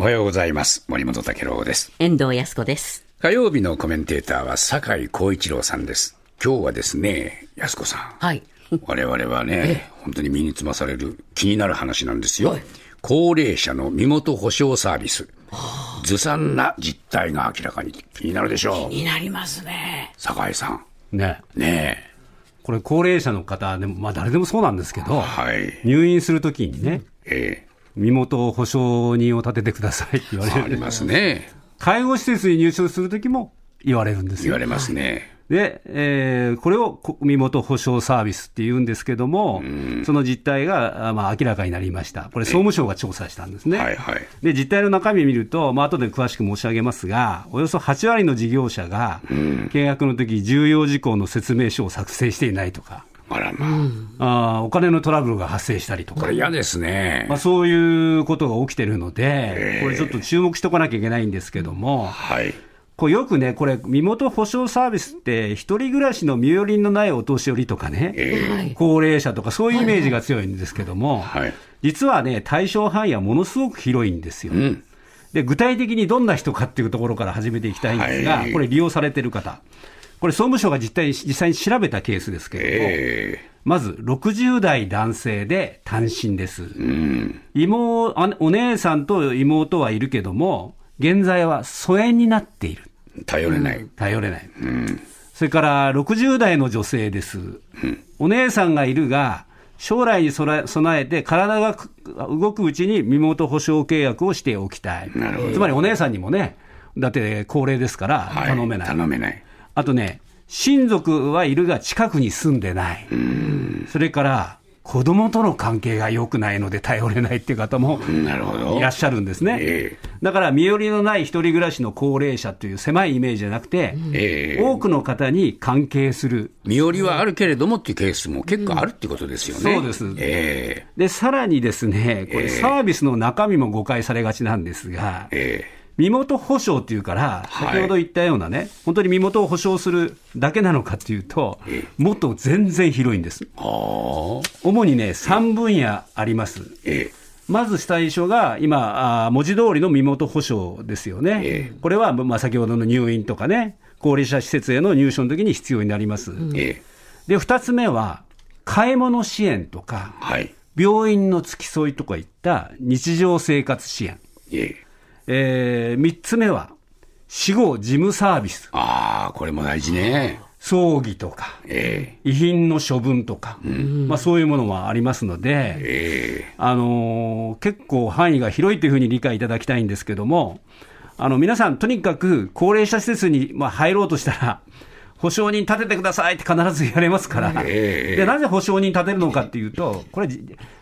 おはようございます。森本武郎です。遠藤康子です。火曜日のコメンテーターは酒井光一郎さんです。今日はですね、安子さん。はい。我々はね、本当に身につまされる気になる話なんですよ。高齢者の身元保証サービス。ずさんな実態が明らかに気になるでしょう。になりますね。酒井さん。ね、ねこれ、高齢者の方でも、まあ、誰でもそうなんですけど、え。はい。入院するときにね、え身元保証人を立ててくださいって言われる、えありますね。介護施設に入所するときも言われるんですよ。言われますね。で、えーこれをこ身元保証サービスって言うんですけども、その実態が、あまあ、明らかになりました。これ、総務省が調査したんですね。はいはい。で、実態の中身を見ると、まあ後で詳しく申し上げますが、およそ8割の事業者が、契約の時重要事項の説明書を作成していないとか、あらまあ。あーお金のトラブルが発生したりとかこれ、嫌ですねまあ、。そういうことが起きてるので、これちょっと注目しとかなきゃいけないんですけども、はい。これよくね、これ、身元保証サービスって、一人暮らしの身寄りのないお年寄りとかね、え高齢者とか、そういうイメージが強いんですけども、はい実はね、対象範囲はものすごく広いんですよ。うん。で具体的にどんな人かっていうところから始めていきたいんですが、はいこれ、利用されてる方、これ、総務省が実態実際に調べたケースですけれども、えまず60代男性で単身です。えうん。妹あお姉さんと妹はいるけども、現在は疎遠になっている、頼れない。頼れない、それから60代の女性です、お姉さんがいるが、将来に備えて、体がく動くうちに身元保証契約をしておきたい、なるほどつまりお姉さんにもね、だって高齢ですから、はい。頼めない、頼めない。あとね、親族はいるが近くに住んでない、それから子供との関係が良くないので頼れないっていう方も。いらっしゃるんですね。えだから身寄りのない一人暮らしの高齢者という狭いイメージじゃなくて、ええ多くの方に関係する。身寄りはあるけれどもっていうケースも結構あるっていうことですよね。そうですえで、さらにですね、これサービスの中身も誤解されがちなんですがえ、え身元保証っていうから、はい。先ほど言ったようなね、本当に身元を保証するだけなのかっていうと、もっと全然広いんです。主にね、3分野あります。えまず最初が、今、文字通りの身元保証ですよね、えこれは、まあ、先ほどの入院とかね、高齢者施設への入所の時に必要になります。で、2つ目は、買い物支援とか、はい。病院の付き添いとかいった日常生活支援、えええ3つ目は、死後事務サービス、ああ、これも大事ね。葬儀とか、え遺品の処分とか、まあ、そういうものもありますので、ええ。えあのー結構範囲が広いというふうに理解いただきたいんですけども、あの皆さん、とにかく高齢者施設に、まあ、入ろうとしたら、保証人立ててくださいって必ず言われますから、ええ。でなぜ保証人立てるのかっていうと、これ、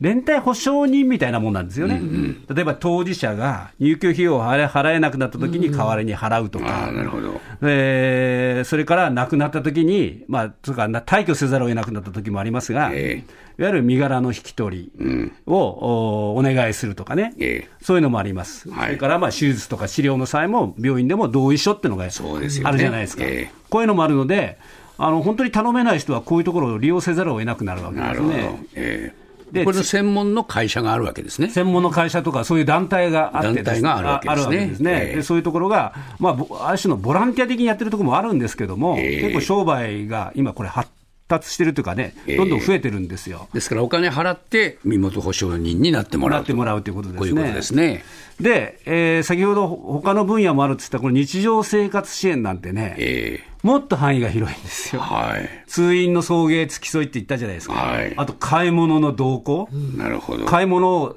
連帯保証人みたいなもんなんですよね、例えば当事者が入居費用を払えなくなった時に代わりに払うとか。ああ、なるほど。えーそれから亡くなった時に、まあ、つうかな退去せざるを得なくなった時もありますが、えいわゆる身柄の引き取りを、おお願いするとかね、ええ。そういうのもあります、はい。それからまあ手術とか治療の際も、病院でも同意書っていうのがあるじゃないですか、ええ。こういうのもあるので、あの本当に頼めない人はこういうところを利用せざるを得なくなるわけ。ですね。ええでこれの専門の会社があるわけですね。専門の会社とか、そういう団体があって団体があるわけですね。ですね。そういうところが、まあぼ、ある種のボランティア的にやってるところもあるんですけども、ええ。結構商売が今、これ、発達してるというかね、ええどんどん増えてるんですよ。ですからお金払って身元保証人になってもらうと。なってもらうということですね。こういうことですね。で、えー先ほど他の分野もあるって言ったこの日常生活支援なんてね、えもっと範囲が広いんですえよ。はい。通院の送迎付き添いって言ったじゃないですか。はいあと買い物の同行、なるほど。買い物を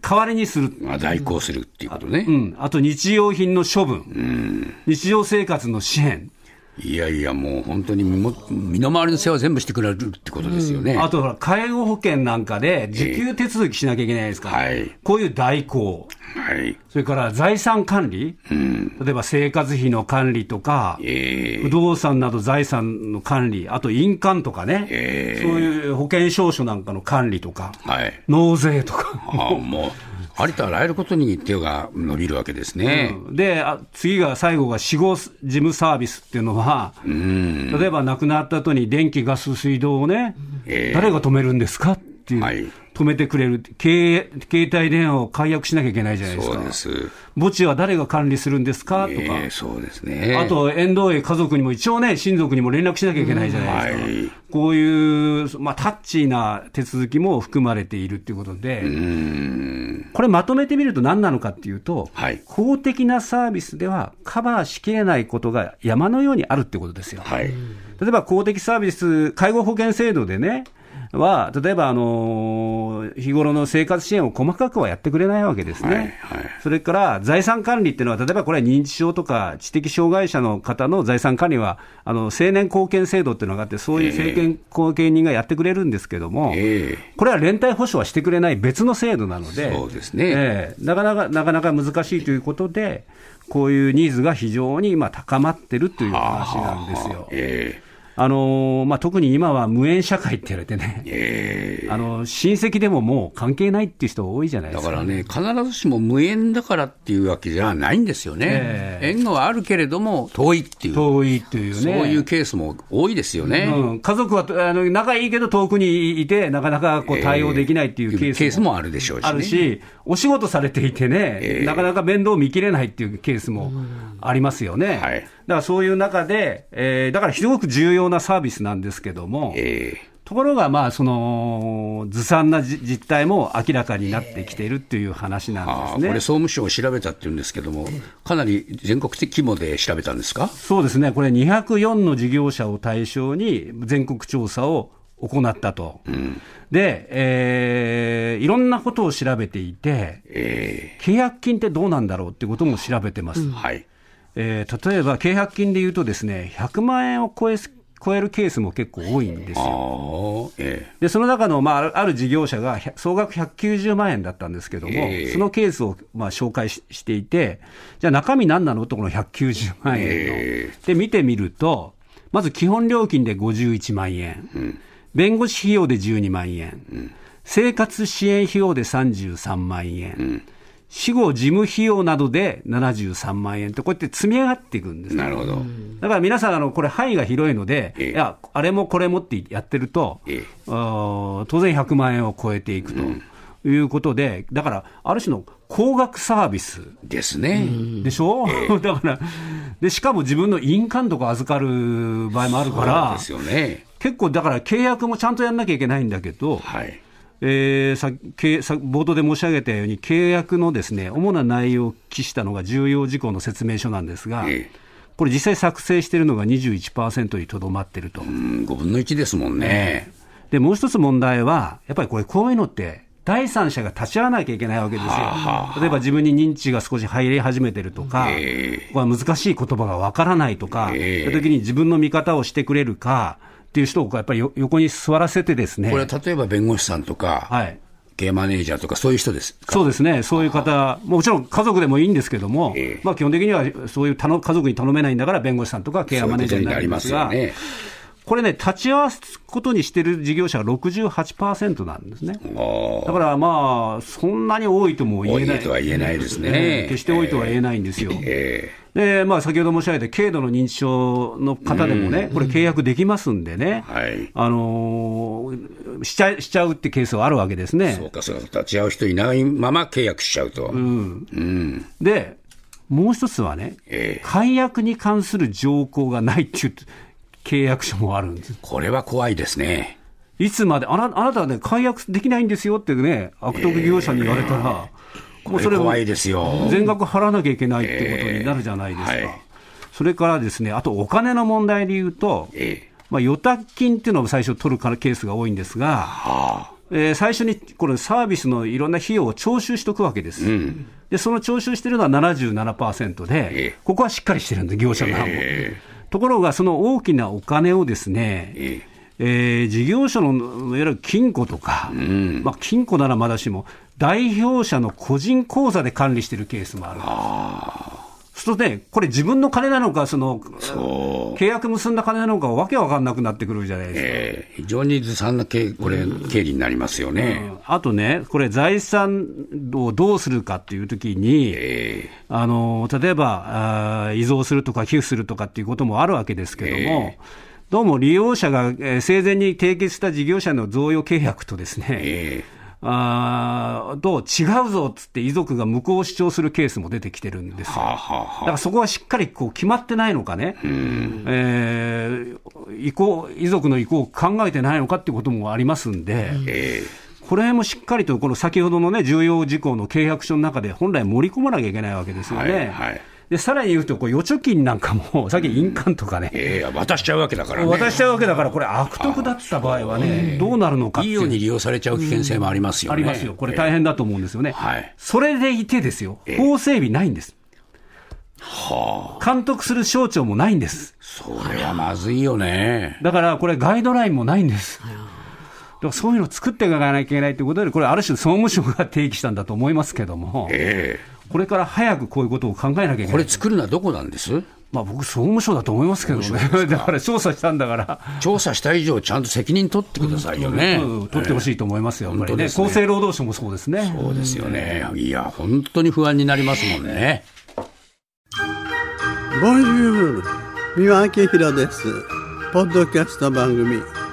代わりにする。まあ、代行するっていうことね。うん、あと日用品の処分、日常生活の支援、いやいや、もう本当に身の回りの世話を全部してくれるってことですよね。あとほら介護保険なんかで受給手続きしなきゃいけないですから、はい。こういう代行、はい。それから財産管理、例えば生活費の管理とか、ええ。不動産など財産の管理、あと印鑑とかね、え。そういう保険証書なんかの管理とか、はい。納税とか。ああ、もう、ありとあらゆることに手が伸びるわけですね。で、あ次が、最後が死後事務サービスっていうのは、例えば亡くなった後に電気、ガス、水道をね、ええ。誰が止めるんですか？っていう、はい止めてくれる、携携帯電話を解約しなきゃいけないじゃないですか。そうです。墓地は誰が管理するんですか？とか、ええそうですね。あと、遠藤へ家族にも一応ね、親族にも連絡しなきゃいけないじゃないですか。はいこういう、まあ、タッチーな手続きも含まれているということで、これまとめてみると何なのかっていうと、はい公的なサービスではカバーしきれないことが山のようにあるってことですよ。はい。例えば公的サービス、介護保険制度でね、は、例えば、あのー日頃の生活支援を細かくはやってくれないわけですね。はいはい。それから財産管理っていうのは、例えばこれは認知症とか知的障害者の方の財産管理は、あの青年貢献制度っていうのがあって、そういう政権後見人がやってくれるんですけども、えこれは連帯保証はしてくれない別の制度なので、そうですね。ええ。なかなかなかなか難しいということで、こういうニーズが非常に今、高まってるという話なんですよ。ええあのーまあ、特に今は無縁社会って言われてね、ええあの親戚でももう関係ないっていう人多いじゃないですか。だからね、必ずしも無縁だからっていうわけじゃないんですよね。ええ縁はあるけれども、遠いっていう、遠いっていうね。そういうケースも多いですよね。うん、家族はあの仲いいけど遠くにいて、なかなかこう対応できないっていうケースも,、ケースもあるでしょうしねあるし、お仕事されていてね、ええなかなか面倒見きれないっていうケースもありますよね。はいだからそういう中で、えーだからすごく重要なサービスなんですけども、ええ。ところが、まあ、そのずさんなじ実態も明らかになってきているっていう話なんあですね。あこれ、総務省調べたっていうんですけども、かなり全国的規模で調べたんですか？そうですね、これ、204の事業者を対象に全国調査を行ったと、で、えーいろんなことを調べていて、え契約金ってどうなんだろうってことも調べてます。えはい。えー例えば、契約金でいうとですね、100万円を超え超えるケースも結構多いんですあよ。あ、えで、その中の、まあある、事業者が100総額190万円だったんですけども、ええ。そのケースを、まあ、紹介ししていて、じゃあ中身何なの？とこの190万円の。えで、見てみると、まず基本料金で51万円、弁護士費用で12万円、生活支援費用で33万円、死後事務費用などで73万円と、こうやって積み上がっていくんですなるほど。だから皆さん、あのこれ、範囲が広いので、ええいや、あれもこれもってやってると、ええ当然100万円を超えていくということで、だから、ある種の高額サービスですね。でしょ、だからで、しかも自分の印鑑とか預かる場合もあるからで、すよね。結構だから契約もちゃんとやんなきゃいけないんだけど、はい。えーさけさ冒頭で申し上げたように、契約のですね主な内容を記したのが重要事項の説明書なんですが、ええ。これ、実際作成しているのが21%にとどまっていると、うん、5分の1ですもんね。でもう一つ問題は、やっぱりこれ、こういうのって、第三者が立ち会わなきゃいけないわけですよ。はあ例えば自分に認知が少し入り始めてるとか、ええ。これは難しい言葉がわからないとか、ええ。そういう時に自分の味方をしてくれるかっていう人をやっぱりよ横に座らせてですね、これは例えば弁護士さんとか、はい、経営マネージャーとか、そういう人ですか？そうですね、そういう方、もちろん家族でもいいんですけども、ええまあ、基本的にはそういう頼家族に頼めないんだから、弁護士さんとかケアマネージャーになりますすが。これね、立ち会わすことにしてる事業者が68%なんですね。あだからまあ、そんなに多いともあ、言えない。多いとは言えないですえねえ。決して多いとは言えないんですよ。えで、まあ、先ほど申し上げた軽度の認知症の方でもね、これ契約できますんでね、えはい。あのーしちゃしちゃうってケースはあるわけですね。そうか、そうか、立ち会う人いないまま契約しちゃうと。うん。で、もう一つはね、ええ解約に関する条項がないっていう契約書もあるんです。これは怖いですね。いつまで、あなあなたはね、解約できないんですよってね、悪徳業者に言われたら、これ怖いですよ。全額払わなきゃいけないってことになるじゃないですか。ええはいそれからですね、あとお金の問題で言うと、ええまあ、予託金っていうのを最初取るからケースが多いんですが、はあ。えー最初にこれサービスのいろんな費用を徴収しておくわけです。で、その徴収してるのは77%で、ええここはしっかりしてるんで、業者側も。えところが、その大きなお金をですね、ええ。ー事業者のいわゆる金庫とか、まあ、金庫ならまだしも、代表者の個人口座で管理しているケースもある。そうするとね、これ自分の金なのか、その。契約結んだ金なのか、わけわかんなくなってくるじゃないですか。ええ非常にずさんな経これ、経理になりますよね。あとね、これ、財産をどうするかっていうときに、えあの例えばあー遺贈するとか寄付するとかっていうこともあるわけですけども、どうも利用者が、えー生前に締結した事業者の贈与契約とですね、えあーと違うぞっつって遺族が無効を主張するケースも出てきてるんですよ。はあ、はあだかはらそこはしっかりこう決まってないのかね、えー意向遺族の意向を考えてないのかっていうこともありますんで、え。これもしっかりと、この先ほどのね、重要事項の契約書の中で本来盛り込まなきゃいけないわけですよね。はいはいでさらに言うと、こう預貯金なんかも、さっき印鑑とかね、ええ渡しちゃうわけだからね。渡しちゃうわけだから、これ、悪徳だった場合はね、どうなるのかっていういいように利用されちゃう危険性もありますよね。ありますよ、これ、大変だと思うんですよね。はいそれでいてですよ、法整備ないんです。監督する省庁もないんです。それはまずいよね。だからこれ、ガイドラインもないんです。だからそういうのを作っていかなきゃいけないということで、これ、ある種、総務省が提起したんだと思いますけども、えこれから早くこういうことを考えなきゃいけえこれない。作るのはどこなんです？まあ、僕、総務省だと思いますけどね、だから調査したんだから、調査した以上、ちゃんと責任取ってくださいよね。うん取ってほしいと思いますよ、やっぱりねね厚生労働省もそうですね。そうですよね。いや、本当に不安になりますもんね。ボンジュール三輪明宏ですポッドキャスト番組